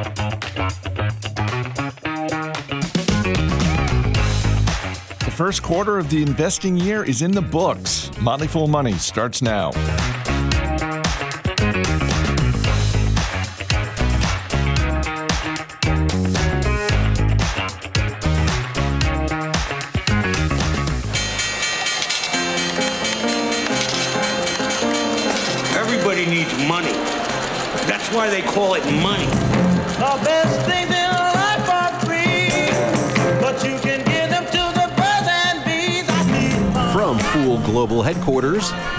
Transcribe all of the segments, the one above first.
The first quarter of the investing year is in the books. Motley Fool Money starts now. Everybody needs money. That's why they call it money.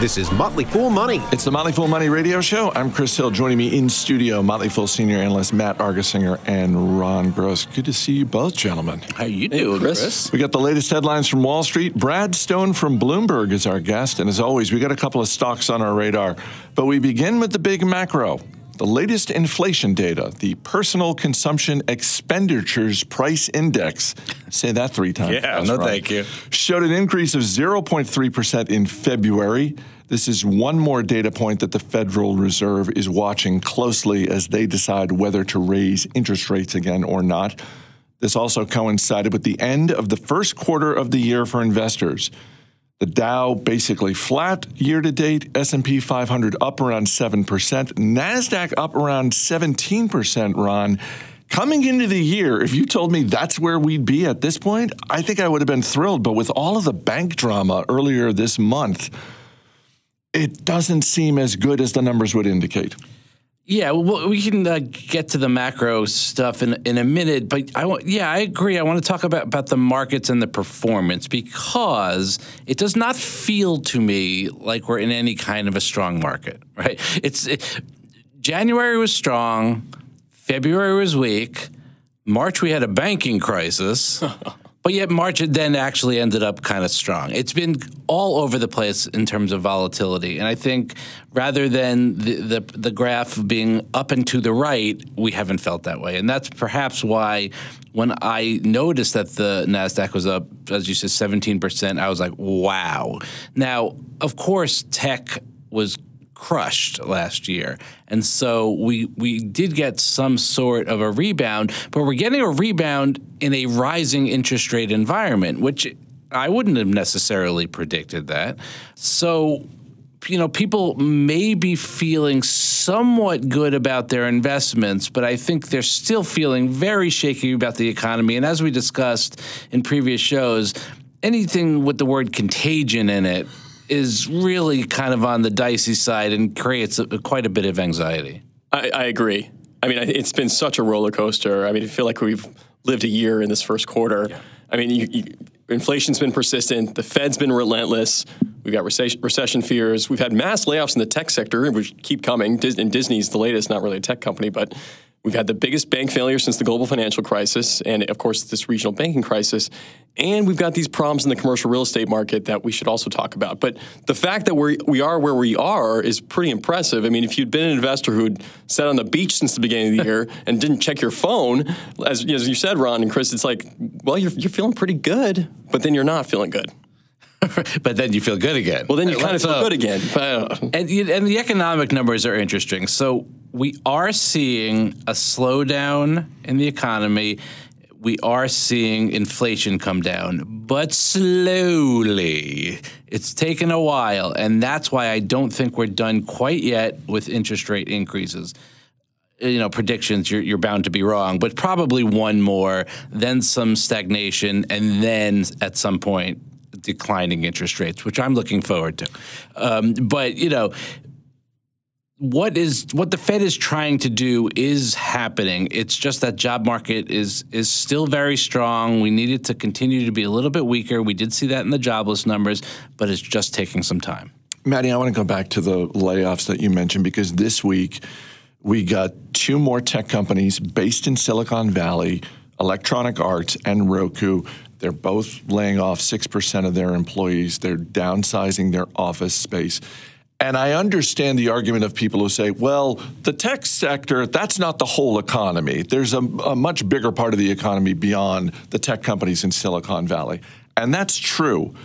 This is Motley Fool Money. It's the Motley Fool Money Radio Show. I'm Chris Hill. Joining me in studio, Motley Fool senior analyst Matt Argersinger and Ron Gross. Good to see you both, gentlemen. How you doing, Chris? We got the latest headlines from Wall Street. Brad Stone from Bloomberg is our guest. And as always, we got a couple of stocks on our radar. But we begin with the big macro. The latest inflation data, the Personal Consumption Expenditures Price Index, say that three times. Yeah, fast, no Ron, thank you. Showed an increase of 0.3% in February. This is one more data point that the Federal Reserve is watching closely as they decide whether to raise interest rates again or not. This also coincided with the end of the first quarter of the year for investors. The Dow basically flat year to date, S&P 500 up around 7%, Nasdaq up around 17%, Ron. Coming into the year, if you told me that's where we'd be at this point, I think I would have been thrilled, but with all of the bank drama earlier this month, it doesn't seem as good as the numbers would indicate. Yeah, well, we can uh, get to the macro stuff in in a minute, but I want, yeah, I agree. I want to talk about about the markets and the performance because it does not feel to me like we're in any kind of a strong market, right? It's it, January was strong, February was weak, March we had a banking crisis. But yet, March then actually ended up kind of strong. It's been all over the place in terms of volatility, and I think rather than the, the the graph being up and to the right, we haven't felt that way, and that's perhaps why when I noticed that the Nasdaq was up, as you said, seventeen percent, I was like, "Wow!" Now, of course, tech was crushed last year. And so we we did get some sort of a rebound, but we're getting a rebound in a rising interest rate environment, which I wouldn't have necessarily predicted that. So you know, people may be feeling somewhat good about their investments, but I think they're still feeling very shaky about the economy. And as we discussed in previous shows, anything with the word contagion in it is really kind of on the dicey side and creates a, quite a bit of anxiety. I, I agree. I mean, it's been such a roller coaster. I mean, I feel like we've lived a year in this first quarter. I mean, you, you, inflation's been persistent. The Fed's been relentless. We've got recession, recession fears. We've had mass layoffs in the tech sector, which keep coming. Dis- and Disney's the latest, not really a tech company, but we've had the biggest bank failure since the global financial crisis, and of course, this regional banking crisis. And we've got these problems in the commercial real estate market that we should also talk about. But the fact that we're, we are where we are is pretty impressive. I mean, if you'd been an investor who'd sat on the beach since the beginning of the year and didn't check your phone, as, as you said, Ron and Chris, it's like, well, you're, you're feeling pretty good, but then you're not feeling good. but then you feel good again. Well, then you kind of feel good again. And, and the economic numbers are interesting. So we are seeing a slowdown in the economy. We are seeing inflation come down, but slowly. It's taken a while, and that's why I don't think we're done quite yet with interest rate increases. You know, predictions you're, you're bound to be wrong, but probably one more, then some stagnation, and then at some point declining interest rates, which I'm looking forward to. Um, but you know, what is what the Fed is trying to do is happening. It's just that job market is is still very strong. We need it to continue to be a little bit weaker. We did see that in the jobless numbers, but it's just taking some time. Maddie, I want to go back to the layoffs that you mentioned because this week we got two more tech companies based in Silicon Valley, Electronic Arts and Roku. They're both laying off 6% of their employees. They're downsizing their office space. And I understand the argument of people who say, well, the tech sector, that's not the whole economy. There's a, a much bigger part of the economy beyond the tech companies in Silicon Valley. And that's true.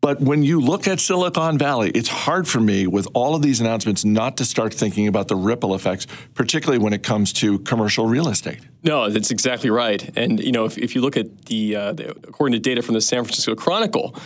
But when you look at Silicon Valley, it's hard for me with all of these announcements not to start thinking about the ripple effects, particularly when it comes to commercial real estate. No, that's exactly right. And you know, if, if you look at the, uh, the according to data from the San Francisco Chronicle,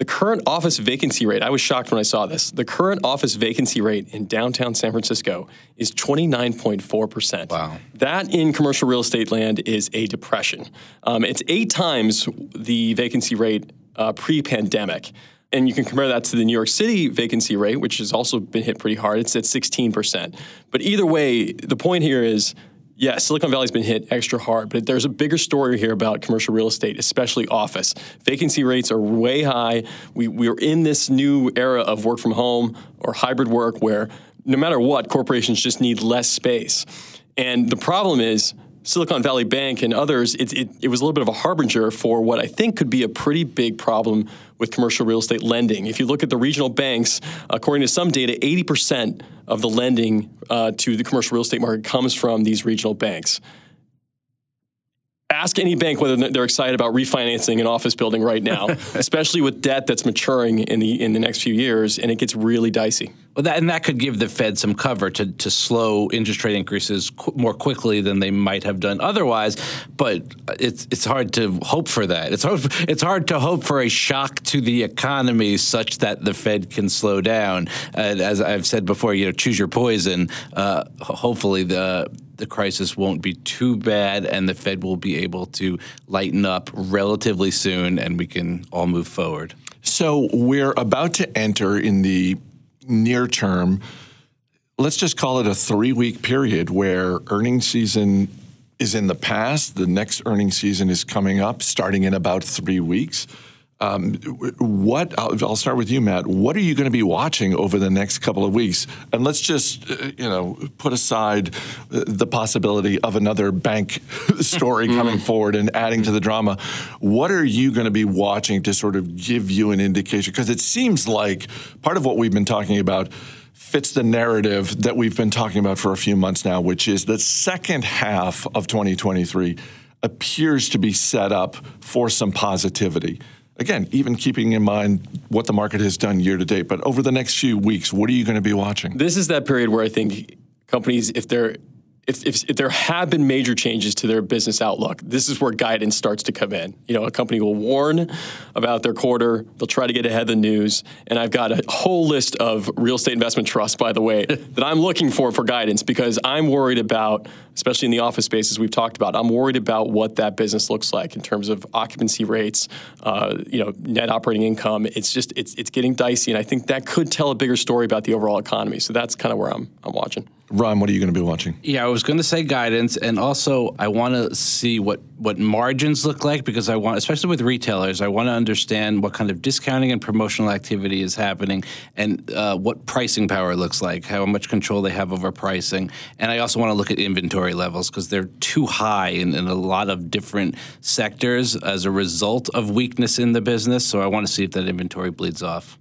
the current office vacancy rate, I was shocked when I saw this. The current office vacancy rate in downtown San Francisco is 29.4%. Wow. That in commercial real estate land is a depression. Um, it's eight times the vacancy rate uh, pre pandemic. And you can compare that to the New York City vacancy rate, which has also been hit pretty hard. It's at 16%. But either way, the point here is yeah, Silicon Valley's been hit extra hard, but there's a bigger story here about commercial real estate, especially office. Vacancy rates are way high. We, we're in this new era of work from home or hybrid work where no matter what, corporations just need less space. And the problem is, Silicon Valley Bank and others, it, it, it, was a little bit of a harbinger for what I think could be a pretty big problem with commercial real estate lending. If you look at the regional banks, according to some data, 80% of the lending uh, to the commercial real estate market comes from these regional banks ask any bank whether they're excited about refinancing an office building right now, especially with debt that's maturing in the in the next few years, and it gets really dicey. Well, that, and that could give the Fed some cover to, to slow interest rate increases qu- more quickly than they might have done otherwise. But it's it's hard to hope for that. It's hard, it's hard to hope for a shock to the economy such that the Fed can slow down. As I've said before, you know, choose your poison. Uh, hopefully, the the crisis won't be too bad, and the Fed will be able to lighten up relatively soon, and we can all move forward. So we're about to enter in the near term. Let's just call it a three week period where earnings season is in the past. The next earnings season is coming up, starting in about three weeks. Um, what I'll, I'll, start with you, Matt. What are you going to be watching over the next couple of weeks? And let's just, uh, you know, put aside the possibility of another bank story mm-hmm. coming forward and adding to the drama. What are you going to be watching to sort of give you an indication? Because it seems like part of what we've been talking about fits the narrative that we've been talking about for a few months now, which is the second half of 2023 appears to be set up for some positivity again, even keeping in mind what the market has done year to date, but over the next few weeks, what are you going to be watching? This is that period where I think companies, if they're if, if, if, there have been major changes to their business outlook, this is where guidance starts to come in. You know, a company will warn about their quarter, they'll try to get ahead of the news, and I've got a whole list of real estate investment trusts, by the way, that I'm looking for for guidance because I'm worried about, especially in the office spaces we've talked about, I'm worried about what that business looks like in terms of occupancy rates, uh, you know, net operating income. It's just it's it's getting dicey, and I think that could tell a bigger story about the overall economy. So that's kind of where I'm I'm watching. Ron, what are you going to be watching? Yeah, I was going to say guidance, and also I want to see what what margins look like because I want, especially with retailers, I want to understand what kind of discounting and promotional activity is happening, and uh, what pricing power looks like, how much control they have over pricing, and I also want to look at inventory levels because they're too high in, in a lot of different sectors as a result of weakness in the business. So I want to see if that inventory bleeds off.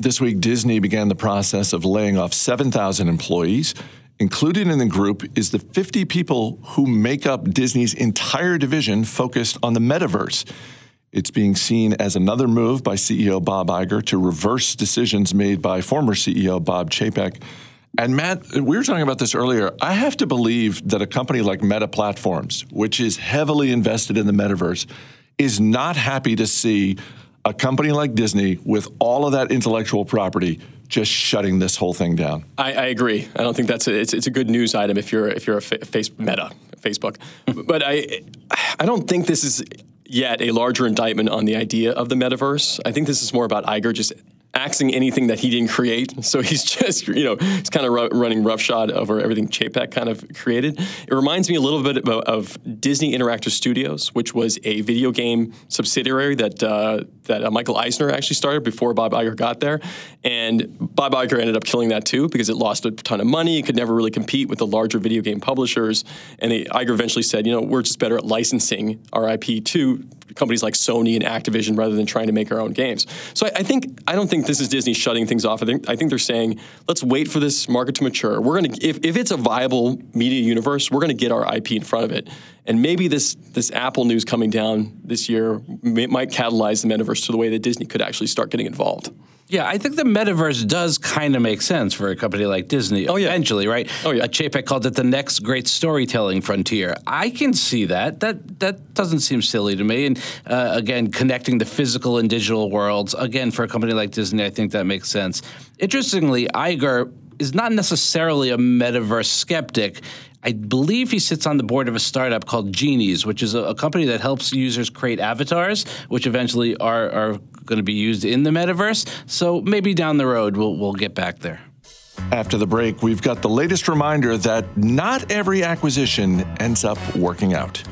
This week, Disney began the process of laying off 7,000 employees. Included in the group is the 50 people who make up Disney's entire division focused on the metaverse. It's being seen as another move by CEO Bob Iger to reverse decisions made by former CEO Bob Chapek. And Matt, we were talking about this earlier. I have to believe that a company like Meta Platforms, which is heavily invested in the metaverse, is not happy to see a company like Disney with all of that intellectual property just shutting this whole thing down. I, I agree. I don't think that's a, it's, it's a good news item if you're if you're a fa- face Meta Facebook, but I I don't think this is yet a larger indictment on the idea of the metaverse. I think this is more about Iger just axing anything that he didn't create. So he's just, you know, he's kind of ru- running roughshod over everything Chapek kind of created. It reminds me a little bit of, of Disney Interactive Studios, which was a video game subsidiary that uh, that uh, Michael Eisner actually started before Bob Iger got there. And Bob Iger ended up killing that too because it lost a ton of money. It could never really compete with the larger video game publishers. And they, Iger eventually said, you know, we're just better at licensing our IP to companies like Sony and Activision rather than trying to make our own games. So I, I think I don't think this is Disney shutting things off. I think I think they're saying let's wait for this market to mature. We're gonna if, if it's a viable media universe, we're gonna get our IP in front of it. And maybe this this Apple news coming down this year may, might catalyze the metaverse to the way that Disney could actually start getting involved. Yeah, I think the metaverse does kind of make sense for a company like Disney Oh, yeah. eventually, right? Oh, yeah. Uh, Chapek called it the next great storytelling frontier. I can see that. That that doesn't seem silly to me. And uh, again, connecting the physical and digital worlds, again, for a company like Disney, I think that makes sense. Interestingly, Iger is not necessarily a metaverse skeptic. I believe he sits on the board of a startup called Genies, which is a, a company that helps users create avatars, which eventually are, are going to be used in the metaverse. So maybe down the road we'll, we'll get back there. After the break, we've got the latest reminder that not every acquisition ends up working out.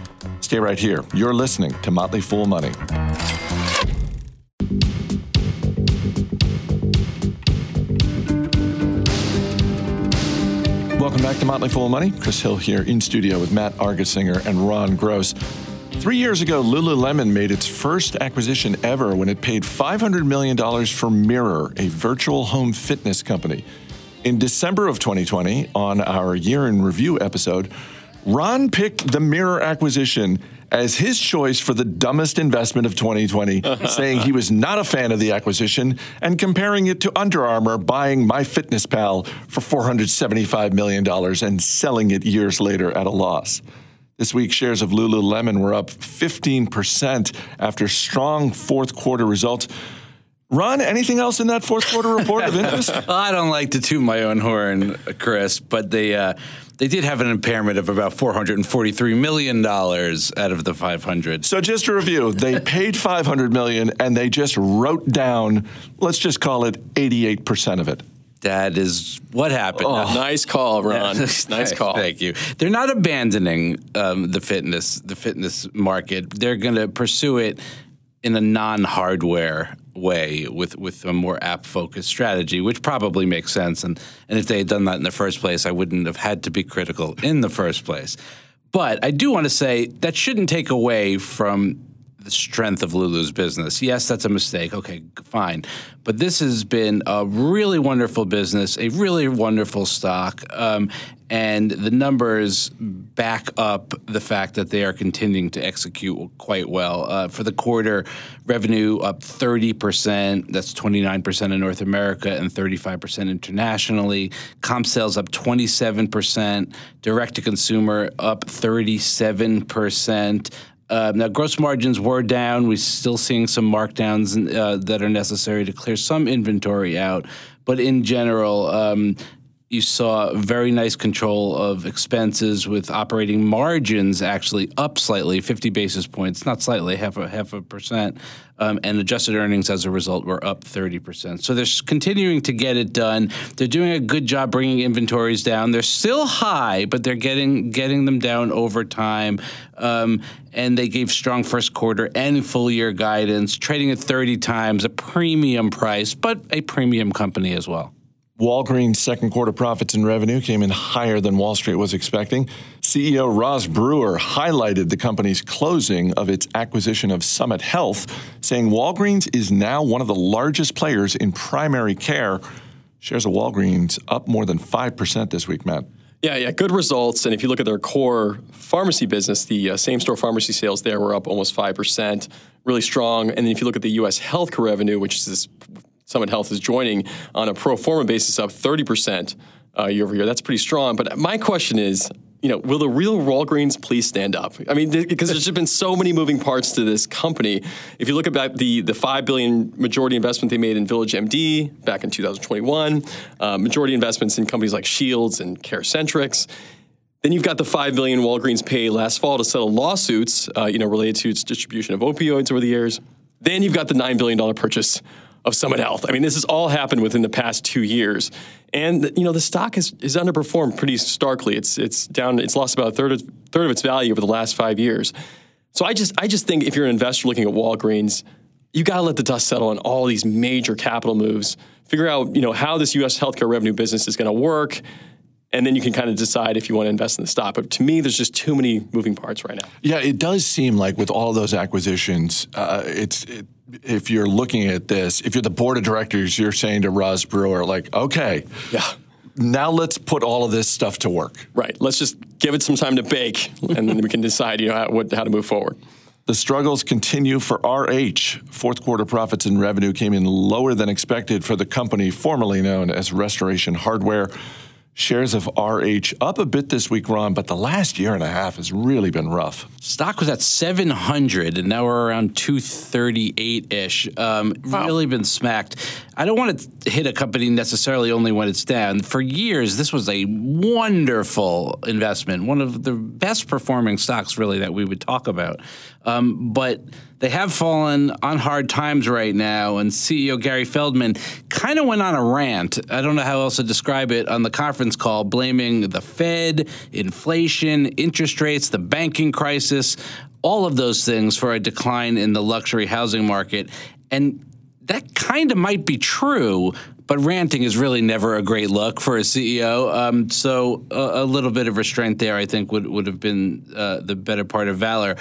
Stay right here. You're listening to Motley Fool Money. Welcome back to Motley Fool Money. Chris Hill here in studio with Matt Argersinger and Ron Gross. Three years ago, Lululemon made its first acquisition ever when it paid $500 million for Mirror, a virtual home fitness company. In December of 2020, on our year in review episode, Ron picked the Mirror acquisition as his choice for the dumbest investment of 2020, saying he was not a fan of the acquisition and comparing it to Under Armour buying MyFitnessPal for $475 million and selling it years later at a loss. This week, shares of Lululemon were up 15% after strong fourth quarter results. Ron, anything else in that fourth quarter report of interest? Well, I don't like to toot my own horn, Chris, but they uh, they did have an impairment of about 443 million dollars out of the 500. So just to review, they paid 500 million and they just wrote down, let's just call it 88% of it. That is what happened. Now, Nice call, Ron. nice call. Thank you. They're not abandoning um, the fitness the fitness market. They're going to pursue it in a non-hardware way with with a more app focused strategy, which probably makes sense. And and if they had done that in the first place, I wouldn't have had to be critical in the first place. But I do want to say that shouldn't take away from the strength of Lulu's business. Yes, that's a mistake. Okay, fine. But this has been a really wonderful business, a really wonderful stock. Um, and the numbers back up the fact that they are continuing to execute quite well. Uh, for the quarter, revenue up 30%. That's 29% in North America and 35% internationally. Comp sales up 27%. Direct to consumer up 37%. Uh, now, gross margins were down. We're still seeing some markdowns uh, that are necessary to clear some inventory out. But in general, um, you saw very nice control of expenses with operating margins actually up slightly, 50 basis points, not slightly, half a half a percent, um, and adjusted earnings as a result were up 30 percent. So they're continuing to get it done. They're doing a good job bringing inventories down. They're still high, but they're getting getting them down over time. Um, and they gave strong first quarter and full year guidance, trading at 30 times, a premium price, but a premium company as well. Walgreens' second quarter profits and revenue came in higher than Wall Street was expecting. CEO Roz Brewer highlighted the company's closing of its acquisition of Summit Health, saying Walgreens is now one of the largest players in primary care. Shares of Walgreens up more than 5% this week, Matt. Yeah, yeah, good results. And if you look at their core pharmacy business, the uh, same store pharmacy sales there were up almost 5%, really strong. And then if you look at the U.S. healthcare revenue, which is this Summit Health is joining on a pro forma basis up 30% uh, year over year. That's pretty strong. But my question is, you know, will the real Walgreens please stand up? I mean, th- because there's just been so many moving parts to this company. If you look at the the five billion majority investment they made in Village MD back in 2021, uh, majority investments in companies like Shields and CareCentrix. Then you've got the five billion Walgreens paid last fall to settle lawsuits, uh, you know, related to its distribution of opioids over the years. Then you've got the nine billion dollar purchase of Summit Health. I mean, this has all happened within the past two years, and you know the stock has is underperformed pretty starkly. It's it's down. It's lost about a third of, third of its value over the last five years. So I just I just think if you're an investor looking at Walgreens, you got to let the dust settle on all these major capital moves. Figure out you know how this U.S. healthcare revenue business is going to work. and then you can kind of decide if you want to invest in the stock. But to me, there's just too many moving parts right now. Yeah, it does seem like with all those acquisitions, uh, it's it, if you're looking at this, if you're the board of directors, you're saying to Roz Brewer, like, okay, Yeah. now let's put all of this stuff to work. Right. Let's just give it some time to bake, and then we can decide, you know, how, what, how to move forward. The struggles continue for RH. Fourth quarter profits and revenue came in lower than expected for the company formerly known as Restoration Hardware. Shares of RH up a bit this week, Ron, but the last year and a half has really been rough. Stock was at 700 and now we're around 238 ish. Um, Really been smacked. I don't want to hit a company necessarily only when it's down. For years, this was a wonderful investment, one of the best performing stocks, really, that we would talk about. Um, but they have fallen on hard times right now, and CEO Gary Friedman kind of went on a rant. I don't know how else to describe it on the conference call, blaming the Fed, inflation, interest rates, the banking crisis, all of those things for a decline in the luxury housing market. And that kind of might be true, but ranting is really never a great look for a CEO. Um, so a, a, little bit of restraint there, I think, would would have been uh, the better part of valor.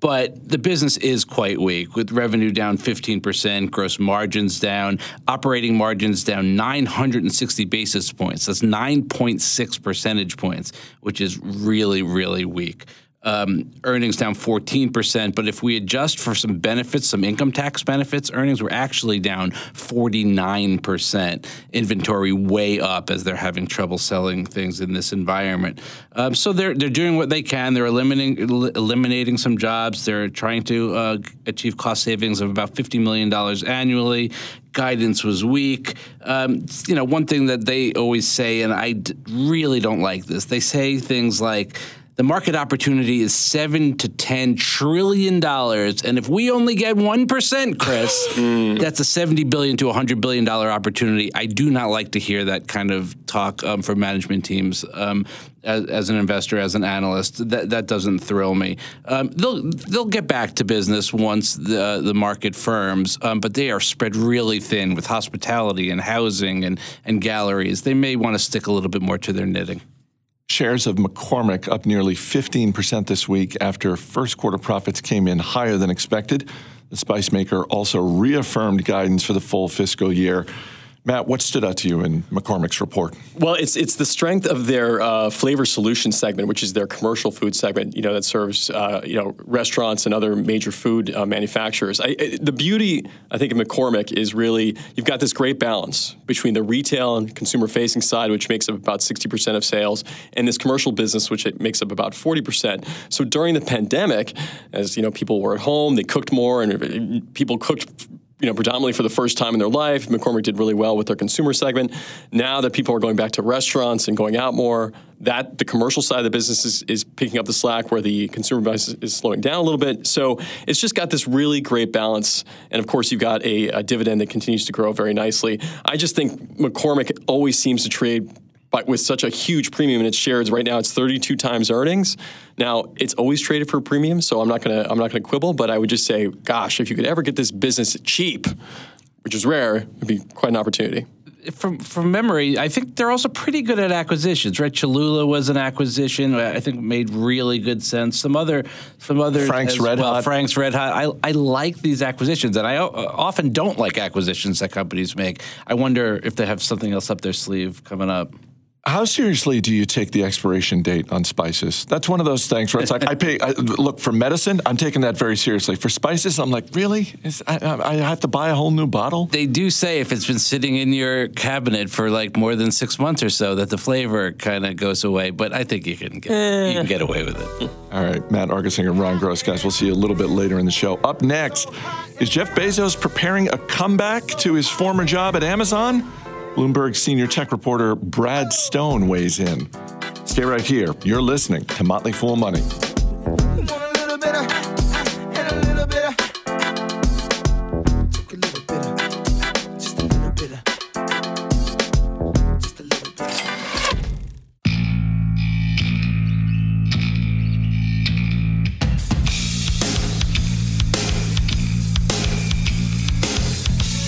But the business is quite weak, with revenue down 15%, gross margins down, operating margins down 960 basis points. That's 9.6 percentage points, which is really, really weak. Um, earnings down 14%, but if we adjust for some benefits, some income tax benefits, earnings were actually down 49%. Inventory way up as they're having trouble selling things in this environment. Um, so they're they're doing what they can. They're eliminating eliminating some jobs. They're trying to uh, achieve cost savings of about 50 million dollars annually guidance was weak. Um, you know, one thing that they always say, and I d- really don't like this, they say things like, the market opportunity is seven to ten trillion dollars, and if we only get one percent, Chris, that's a seventy billion to hundred billion dollar opportunity. I do not like to hear that kind of talk um, from management teams. Um, as, as, an investor, as an analyst, that that doesn't thrill me. Um, they'll they'll get back to business once the the market firms, um, but they are spread really thin with hospitality and housing and and galleries. They may want to stick a little bit more to their knitting. Shares of McCormick up nearly 15% this week after first quarter profits came in higher than expected. The spice maker also reaffirmed guidance for the full fiscal year. Matt, what stood out to you in McCormick's report? Well, it's it's the strength of their uh, flavor solution segment, which is their commercial food segment. You know that serves uh, you know restaurants and other major food uh, manufacturers. I, I, the beauty, I think, of McCormick is really you've got this great balance between the retail and consumer facing side, which makes up about sixty percent of sales, and this commercial business, which makes up about forty percent. So during the pandemic, as you know, people were at home, they cooked more, and people cooked you know, predominantly for the first time in their life. McCormick did really well with their consumer segment. Now that people are going back to restaurants and going out more, that the commercial side of the business is, is picking up the slack where the consumer business is slowing down a little bit. So it's just got this really great balance. And of course, you've got a, a dividend that continues to grow very nicely. I just think McCormick always seems to trade but with such a huge premium in its shares right now it's 32 times earnings now it's always traded for a premium so i'm not going to i'm not going to quibble but i would just say gosh if you could ever get this business cheap which is rare it'd be quite an opportunity from from memory, I think they're also pretty good at acquisitions, right? Cholula was an acquisition. I think made really good sense. Some other, some other Frank's Red well. Hot. Frank's Red Hot. I I like these acquisitions, and I often don't like acquisitions that companies make. I wonder if they have something else up their sleeve coming up. How seriously do you take the expiration date on spices? That's one of those things where it's like I pay. I, look for medicine, I'm taking that very seriously. For spices, I'm like, really? Is, I, I, have to buy a whole new bottle? They do say if it's been sitting in your cabinet for like more than six months or so, that the flavor kind of goes away. But I think you can get you can get away with it. All right, Matt Argersinger, Ron Gross, guys. We'll see you a little bit later in the show. Up next, is Jeff Bezos preparing a comeback to his former job at Amazon? Bloomberg senior tech reporter Brad Stone weighs in. Stay right here. You're listening to Motley Fool Money.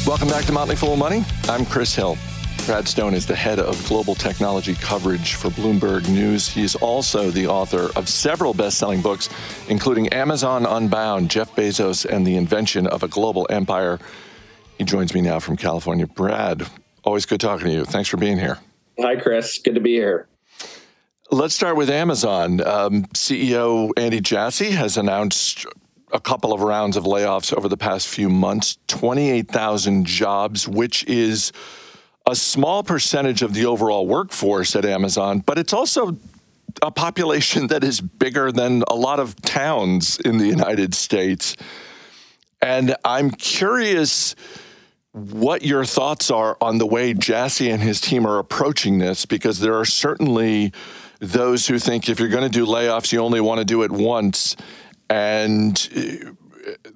Welcome back to Motley Fool Money. I'm Chris Hill. Brad Stone is the head of global technology coverage for Bloomberg News. He is also the author of several best selling books, including Amazon Unbound, Jeff Bezos, and the Invention of a Global Empire. He joins me now from California. Brad, always good talking to you. Thanks for being here. Hi, Chris. Good to be here. Let's start with Amazon. Um, CEO Andy Jassy has announced a couple of rounds of layoffs over the past few months 28,000 jobs, which is a small percentage of the overall workforce at Amazon, but it's also a population that is bigger than a lot of towns in the United States. And I'm curious what your thoughts are on the way Jassy and his team are approaching this, because there are certainly those who think if you're going to do layoffs, you only want to do it once. And uh,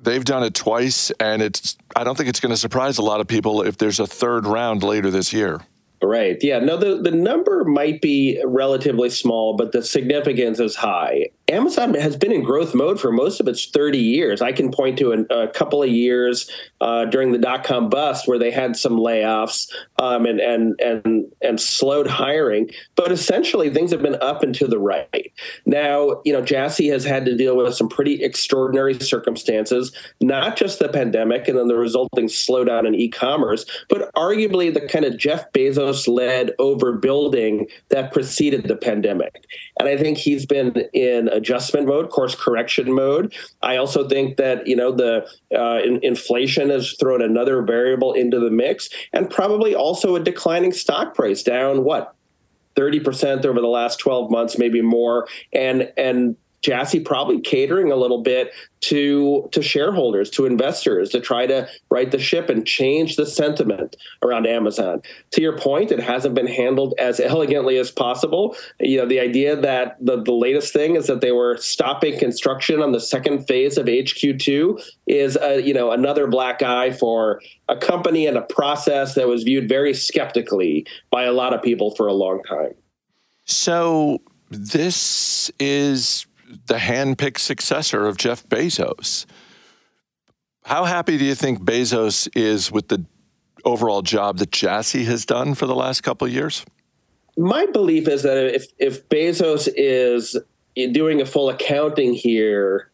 they've done it twice, and it's I don't think it's going to surprise a lot of people if there's a third round later this year. Right. Yeah. No, the, the number might be relatively small, but the significance is high. Amazon has been in growth mode for most of its 30 years. I can point to a, a couple of years uh, during the dot com bust where they had some layoffs um, and, and, and, and slowed hiring. But essentially, things have been up and to the right. Now, you know, Jassy has had to deal with some pretty extraordinary circumstances, not just the pandemic and then the resulting slowdown in e commerce, but arguably the kind of Jeff Bezos led overbuilding that preceded the pandemic. And I think he's been in adjustment mode, course correction mode. I also think that you know the uh, in, inflation has thrown another variable into the mix, and probably also a declining stock price down what 30% over the last 12 months maybe more. And and Jassy probably catering a little bit to to shareholders, to investors, to try to right the ship and change the sentiment around Amazon. To your point, it hasn't been handled as elegantly as possible. You know, the idea that the, the latest thing is that they were stopping construction on the second phase of HQ2 is a, you know another black eye for a company and a process that was viewed very skeptically by a lot of people for a long time. So this is the hand-picked successor of Jeff Bezos. How happy do you think Bezos is with the overall job that Jassy has done for the last couple of years? My belief is that if if Bezos is doing a full accounting here,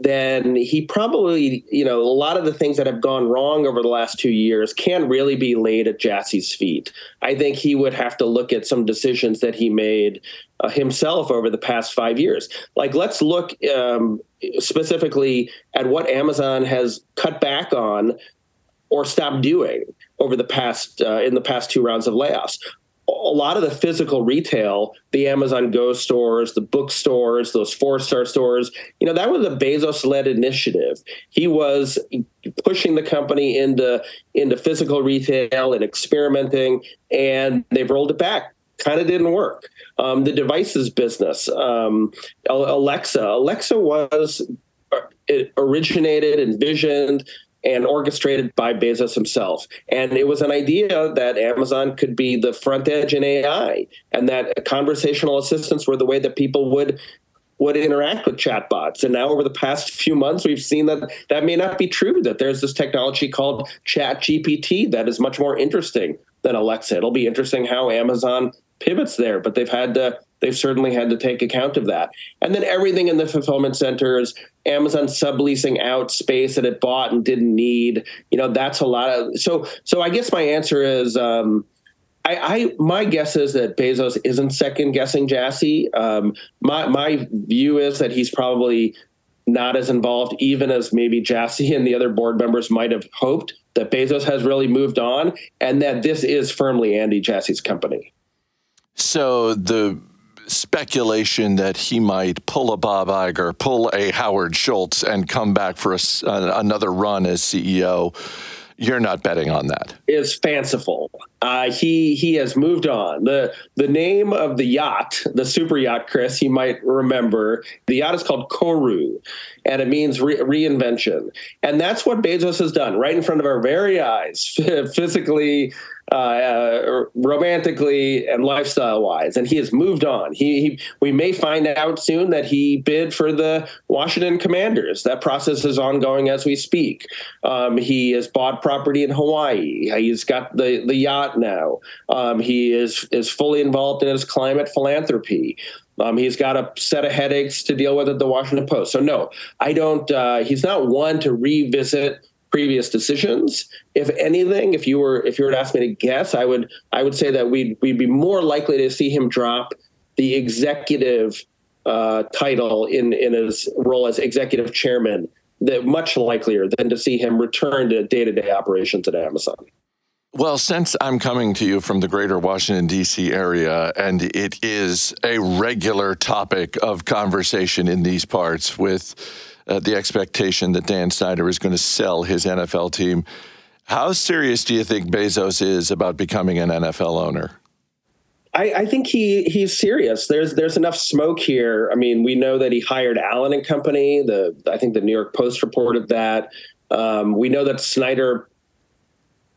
then he probably, you know, a lot of the things that have gone wrong over the last two years can't really be laid at Jassy's feet. I think he would have to look at some decisions that he made uh, himself over the past five years. Like, let's look um, specifically at what Amazon has cut back on or stopped doing over the past uh, in the past two rounds of layoffs a lot of the physical retail, the Amazon Go stores, the bookstores, those four star stores, you know, that was a Bezos led initiative. He was pushing the company into into physical retail and experimenting, and they've rolled it back. Kind of didn't work. Um, the devices business, um, Alexa, Alexa was uh, it originated, envisioned, and orchestrated by Bezos himself. And it was an idea that Amazon could be the front edge in AI and that conversational assistants were the way that people would would interact with chatbots. And now over the past few months, we've seen that that may not be true, that there's this technology called Chat GPT that is much more interesting than Alexa. It'll be interesting how Amazon pivots there, but they've had to they've certainly had to take account of that. And then everything in the fulfillment centers, Amazon subleasing out space that it bought and didn't need. You know, that's a lot of so so I guess my answer is um, I, I, my guess is that Bezos isn't second guessing Jassy. Um, my my view is that he's probably not as involved, even as maybe Jassy and the other board members might have hoped. That Bezos has really moved on, and that this is firmly Andy Jassy's company. So the speculation that he might pull a Bob Iger, pull a Howard Schultz, and come back for a, uh, another run as CEO. You're not betting on that. It's fanciful. Uh, he he has moved on. the The name of the yacht, the super yacht, Chris, you might remember. The yacht is called Koru, and it means re- reinvention. And that's what Bezos has done right in front of our very eyes, physically, uh, uh, romantically and lifestyle wise, and he has moved on. He, he, we may find out soon that he bid for the Washington Commanders. That process is ongoing as we speak. Um, he has bought property in Hawaii. He's got the the yacht now. Um, he is is fully involved in his climate philanthropy. Um, he's got a set of headaches to deal with at the Washington Post. So no, I don't. Uh, he's not one to revisit previous decisions. If anything, if you were if you were to ask me to guess, I would I would say that we'd we'd be more likely to see him drop the executive uh, title in in his role as executive chairman. That much likelier than to see him return to day to day operations at Amazon. Well, since I'm coming to you from the greater Washington, D.C. area, and it is a regular topic of conversation in these parts with uh, the expectation that Dan Snyder is going to sell his NFL team, how serious do you think Bezos is about becoming an NFL owner? I, I, think he he's serious. There's there's enough smoke here. I mean, we know that he hired Allen and Company. The I think the New York Post reported that. Um, we know that Snyder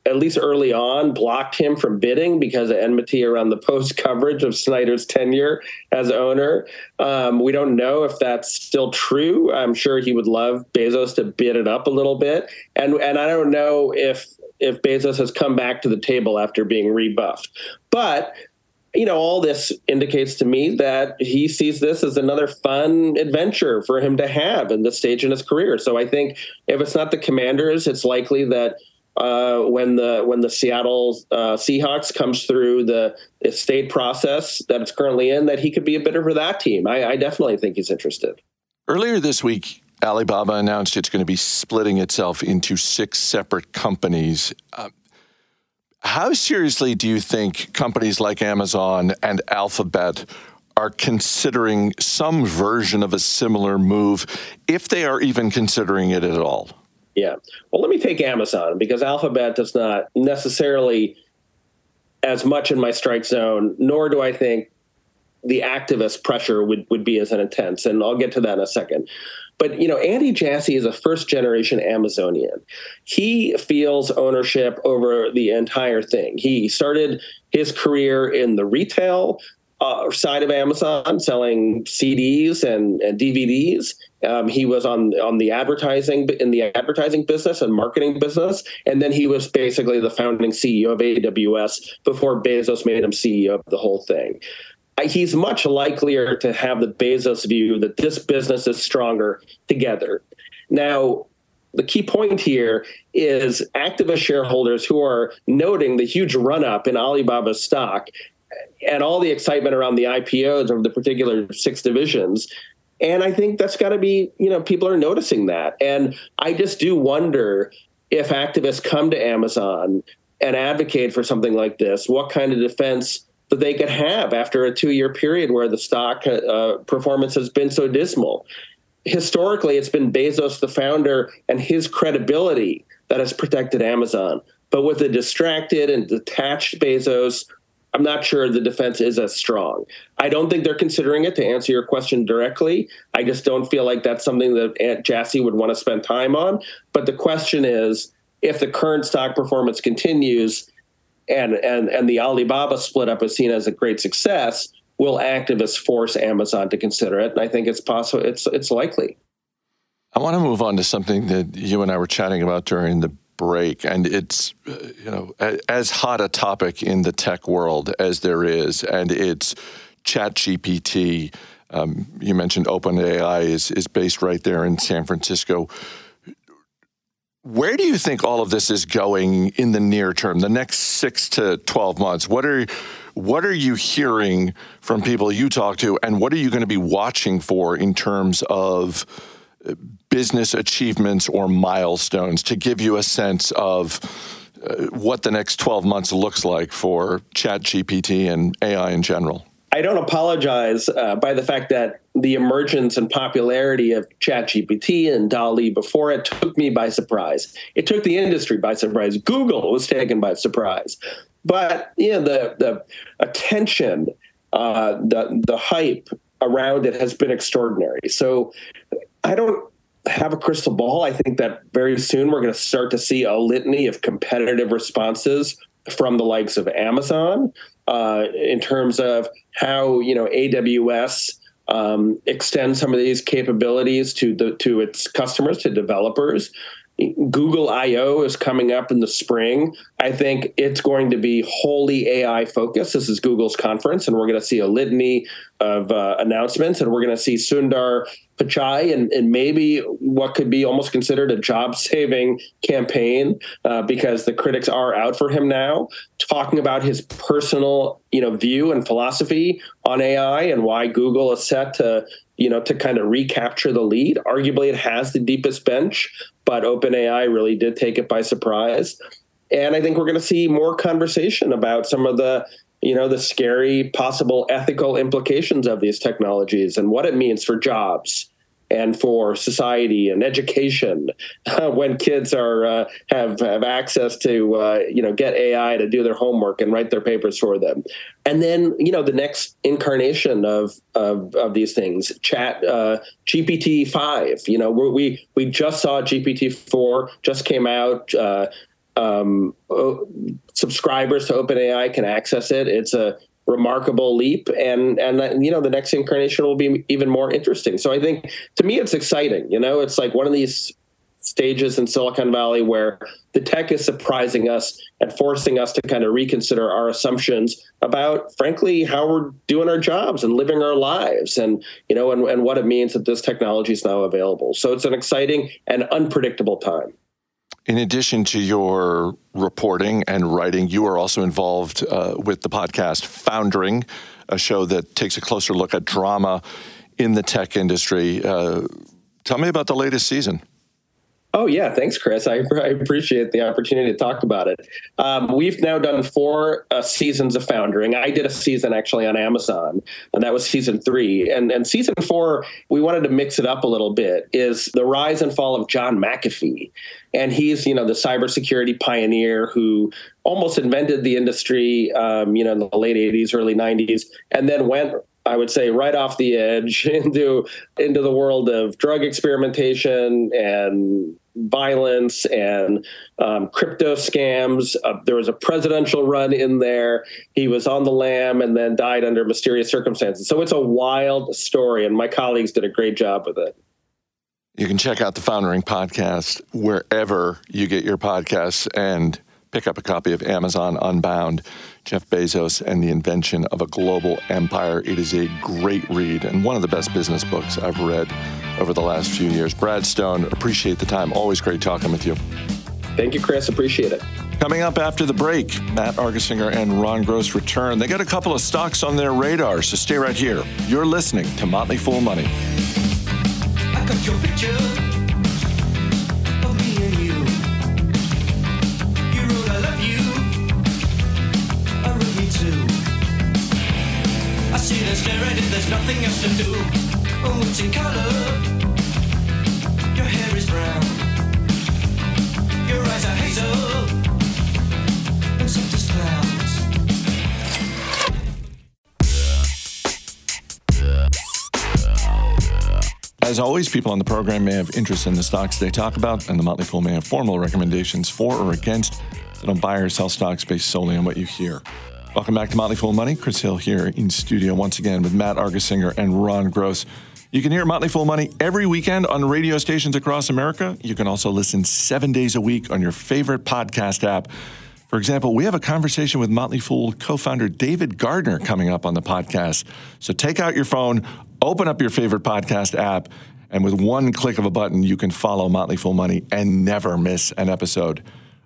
at least early on, blocked him from bidding because of enmity around the post coverage of Snyder's tenure as owner. Um, we don't know if that's still true. I'm sure he would love Bezos to bid it up a little bit, and and I don't know if if Bezos has come back to the table after being rebuffed, but. You know, all this indicates to me that he sees this as another fun adventure for him to have in this stage in his career. So I think if it's not the Commanders, it's likely that uh, when the when the Seattle uh, Seahawks comes through the state process that it's currently in, that he could be a bidder for that team. I, I definitely think he's interested. Earlier this week, Alibaba announced it's going to be splitting itself into six separate companies. Uh, how seriously do you think companies like Amazon and Alphabet are considering some version of a similar move, if they are even considering it at all? Yeah. Well, let me take Amazon because Alphabet does not necessarily as much in my strike zone, nor do I think the activist pressure would, would be as intense. And I'll get to that in a second. But you know, Andy Jassy is a first generation Amazonian. He feels ownership over the entire thing. He started his career in the retail uh, side of Amazon, selling CDs and, and DVDs. Um, he was on on the advertising in the advertising business and marketing business, and then he was basically the founding CEO of AWS before Bezos made him CEO of the whole thing. He's much likelier to have the Bezos view that this business is stronger together. Now, the key point here is activist shareholders who are noting the huge run up in Alibaba's stock and all the excitement around the IPOs of the particular six divisions. And I think that's got to be, you know, people are noticing that. And I just do wonder if activists come to Amazon and advocate for something like this, what kind of defense that they could have after a two year period where the stock uh, performance has been so dismal. Historically, it's been Bezos, the founder, and his credibility that has protected Amazon. But with a distracted and detached Bezos I'm not sure the defense is as strong. I don't think they're considering it to answer your question directly. I just don't feel like that's something that Andy Jassy would want to spend time on. But the question is if the current stock performance continues and, and, and the Alibaba split up is seen as a great success, will activists force Amazon to consider it? And I think it's possible, it's, it's likely. I want to move on to something that you and I were chatting about during the break, and it's uh, you know as hot a topic in the tech world as there is, and it's ChatGPT. Um, you mentioned OpenAI is is based right there in San Francisco. Where do you think all of this is going in the near term, the next six to twelve months? What are what are you hearing from people you talk to, and what are you going to be watching for in terms of business achievements or milestones to give you a sense of uh, what the next 12 months looks like for ChatGPT and AI in general? I don't apologize uh, by the fact that the emergence and popularity of ChatGPT and DALL-E before it took me by surprise. It took the industry by surprise. Google was taken by surprise. But you know, the the attention, uh, the the hype around it has been extraordinary. So I don't have a crystal ball. I think that very soon we're going to start to see a litany of competitive responses from the likes of Amazon uh, in terms of how you know AWS um, extends some of these capabilities to the to its customers, to developers. Google I/O is coming up in the spring. I think it's going to be wholly AI focused. This is Google's conference, and we're going to see a litany of uh, announcements, and we're going to see Sundar Pichai and, and maybe what could be almost considered a job saving campaign uh, because the critics are out for him now, talking about his personal you know view and philosophy on AI and why Google is set to you know to kind of recapture the lead. Arguably, it has the deepest bench, but OpenAI really did take it by surprise. And I think we're going to see more conversation about some of the you know the scary possible ethical implications of these technologies and what it means for jobs and for society and education uh, when kids are uh, have have access to uh, you know get AI to do their homework and write their papers for them, and then you know the next incarnation of of, of these things, Chat uh, GPT five. You know we we just saw GPT four just came out. Uh, um, subscribers to OpenAI can access it. It's a remarkable leap, and and you know the next incarnation will be even more interesting. So I think to me it's exciting. You know, it's like one of these stages in Silicon Valley where the tech is surprising us and forcing us to kind of reconsider our assumptions about frankly how we're doing our jobs and living our lives and you know and, and what it means that this technology is now available so it's an exciting and unpredictable time in addition to your reporting and writing, you are also involved uh, with the podcast Foundering, a show that takes a closer look at drama in the tech industry. Uh, tell me about the latest season. Oh yeah, thanks, Chris. I, I, appreciate the opportunity to talk about it. Um, we've now done four uh, seasons of Foundering. I did a season actually on Amazon, and that was season three. And and season four, we wanted to mix it up a little bit. Is the rise and fall of John McAfee, and he's you know the cybersecurity pioneer who almost invented the industry, um, you know, in the late '80s, early '90s, and then went I would say right off the edge into into the world of drug experimentation and violence and um, crypto scams. Uh, there was a presidential run in there. He was on the lam and then died under mysterious circumstances. So it's a wild story, and my colleagues did a great job with it. You can check out the Foundering podcast wherever you get your podcasts and pick up a copy of Amazon Unbound, Jeff Bezos and the Invention of a Global Empire. It is a great read and one of the best business books I've read over the last few years. Brad Stone, appreciate the time. Always great talking with you. Thank you, Chris. Appreciate it. Coming up after the break, Matt Argersinger and Ron Gross return. They got a couple of stocks on their radar, so stay right here. You're listening to Motley Fool Money. Nothing else to do. Oh, color. Your hair is brown. Your eyes are hazel. And as. As always, people on the program may have interest in the stocks they talk about, and the Motley Fool may have formal recommendations for or against. So don't buy or sell stocks based solely on what you hear. Welcome back to Motley Fool Money. Chris Hill here in studio once again with Matt Argersinger and Ron Gross. You can hear Motley Fool Money every weekend on radio stations across America. You can also listen seven days a week on your favorite podcast app. For example, we have a conversation with Motley Fool co founder David Gardner coming up on the podcast. So take out your phone, open up your favorite podcast app, and with one click of a button, you can follow Motley Fool Money and never miss an episode.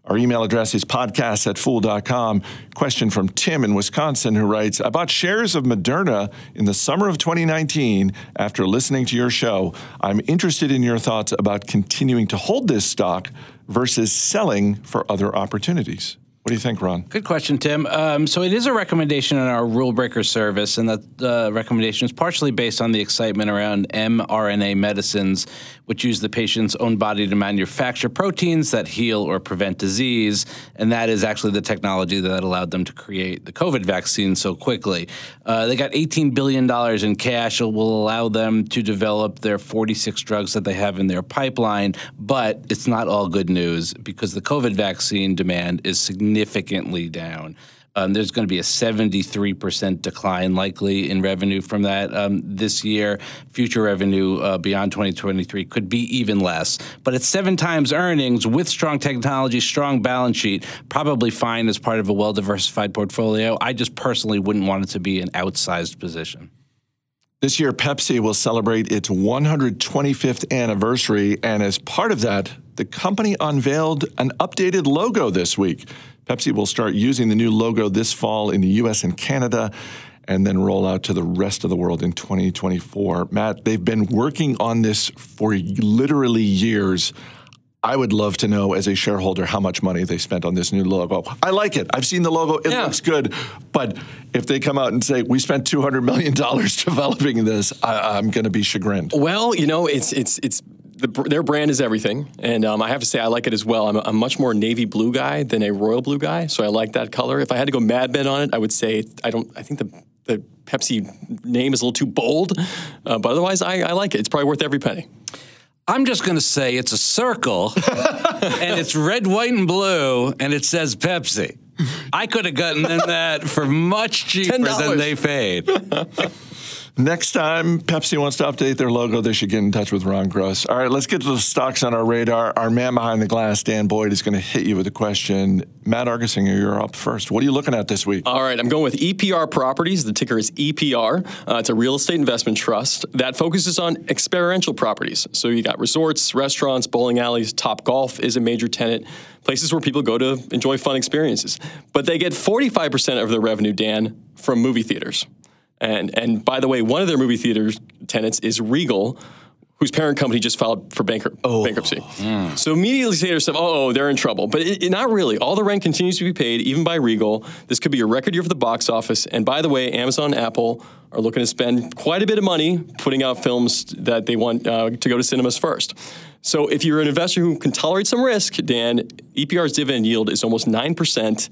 Our email address is podcast at fool.com. Question from Tim in Wisconsin who writes I bought shares of Moderna in the summer of 2019 after listening to your show. I'm interested in your thoughts about continuing to hold this stock versus selling for other opportunities. What do you think, Ron? Good question, Tim. Um, so it is a recommendation in our rule breaker service, and that uh, recommendation is partially based on the excitement around mRNA medicines, which use the patient's own body to manufacture proteins that heal or prevent disease. And that is actually the technology that allowed them to create the COVID vaccine so quickly. Uh, they got $18 billion in cash. It will allow them to develop their 46 drugs that they have in their pipeline. But it's not all good news because the COVID vaccine demand is significantly down. Um, there's going to be a 73% decline likely in revenue from that um, this year. Future revenue uh, beyond 2023 could be even less. But at seven times earnings with strong technology, strong balance sheet, probably fine as part of a well diversified portfolio. I just personally wouldn't want it to be an outsized position. This year, Pepsi will celebrate its 125th anniversary, and as part of that, the company unveiled an updated logo this week. Pepsi will start using the new logo this fall in the US and Canada and then roll out to the rest of the world in 2024. Matt, they've been working on this for literally years. I would love to know as a shareholder how much money they spent on this new logo. I like it. I've seen the logo. It Yeah. looks good. But if they come out and say, we spent $200 million developing this, I, I'm going to be chagrined. Well, you know, it's it's it's the, their brand is everything, and um, I have to say I like it as well. I'm a, much more navy blue guy than a royal blue guy, so I like that color. If I had to go Mad Men on it, I would say I don't. I think the the Pepsi name is a little too bold, uh, but otherwise I, I like it. It's probably worth every penny. I'm just going to say it's a circle and it's red, white, and blue, and it says Pepsi. I could have gotten them that for much cheaper than $10. they paid. Next time Pepsi wants to update their logo, they should get in touch with Ron Gross. All right, let's get to the stocks on our radar. Our man behind the glass, Dan Boyd, is going to hit you with a question. Matt Argersinger, you're up first. What are you looking at this week? All right, I'm going with EPR Properties. The ticker is EPR. Uh, it's a real estate investment trust that focuses on experiential properties. So you got resorts, restaurants, bowling alleys. Top Golf is a major tenant, places where people go to enjoy fun experiences. But they get 45% of their revenue, Dan, from movie theaters. And and by the way, one of their movie theater tenants is Regal. Whose parent company just filed for bankrupt, bankruptcy. So immediately say to yourself, oh, they're in trouble. But it, it- not really. All the rent continues to be paid, even by Regal. This could be a record year for the box office. And by the way, Amazon and Apple are looking to spend quite a bit of money putting out films that they want uh, to go to cinemas first. So if you're an investor who can tolerate some risk, Dan, EPR's dividend yield is almost 9%.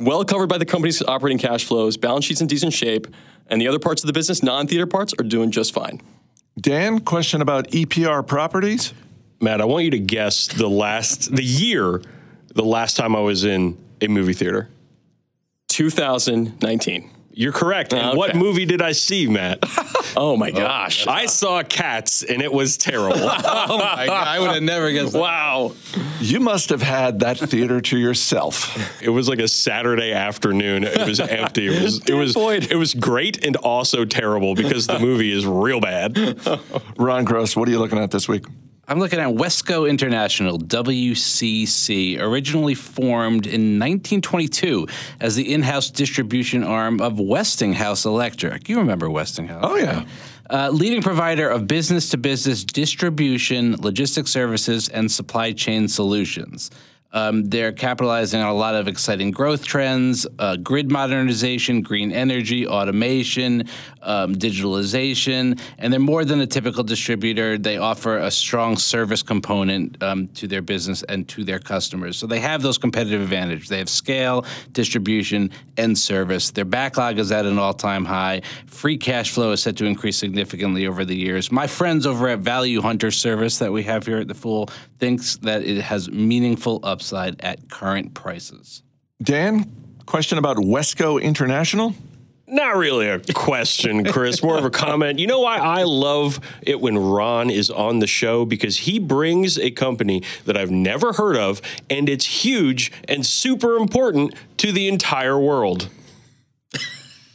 Well covered by the company's operating cash flows, balance sheet's in decent shape, and the other parts of the business, non-theater parts, are doing just fine. Dan, question about EPR properties? Matt, I want you to guess the last, the year, the last time I was in a movie theater. 2019. You're correct. And what movie did I see, Matt? Oh my gosh. Oh, I saw Cats, and it was terrible. Oh my God, I would have never guessed that. wow. You must have had that theater to yourself. it was like a Saturday afternoon. It was empty. It was it was Boyd. it was great and also terrible because the movie is real bad. Ron Gross, what are you looking at this week? I'm looking at Wesco International, WCC, originally formed in 1922 as the in house distribution arm of Westinghouse Electric. You remember Westinghouse? Oh, yeah. Uh, leading provider of business to business distribution, logistics services, and supply chain solutions. Um, they're capitalizing on a lot of exciting growth trends uh, grid modernization, green energy, automation, um, digitalization, and they're more than a typical distributor. They offer a strong service component um, to their business and to their customers. So they have those competitive advantage. They have scale, distribution, and service. Their backlog is at an all time high. Free cash flow is set to increase significantly over the years. My friends over at Value Hunter Service that we have here at the Fool thinks that it has meaningful upside at current prices. Dan, question about Wesco International? Not really a question, Chris. More of a comment. You know why I love it when Ron is on the show? Because he brings a company that I've never heard of, and it's huge and super important to the entire world.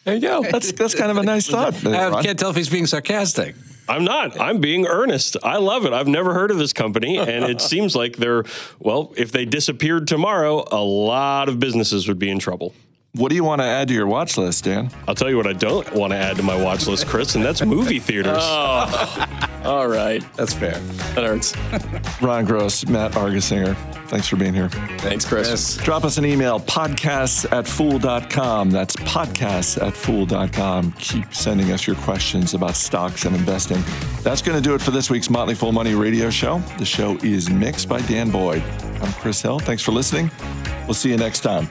There you go. That's that's kind of a nice thought. there, I can't tell if he's being sarcastic. I'm not. I'm being earnest. I love it. I've never heard of this company, and it seems like they're, well, if they disappeared tomorrow, a lot of businesses would be in trouble. What do you want to add to your watch list, Dan? I'll tell you what I don't want to add to my watch list, Chris, and that's movie theaters. oh, All right. That's fair. That hurts. Ron Gross, Matt Argersinger, thanks for being here. Thanks, Chris. Drop us an email, podcasts at fool.com. That's podcasts at fool.com. Keep sending us your questions about stocks and investing. That's going to do it for this week's Motley Fool Money radio show. The show is mixed by Dan Boyd. I'm Chris Hill. Thanks for listening. We'll see you next time.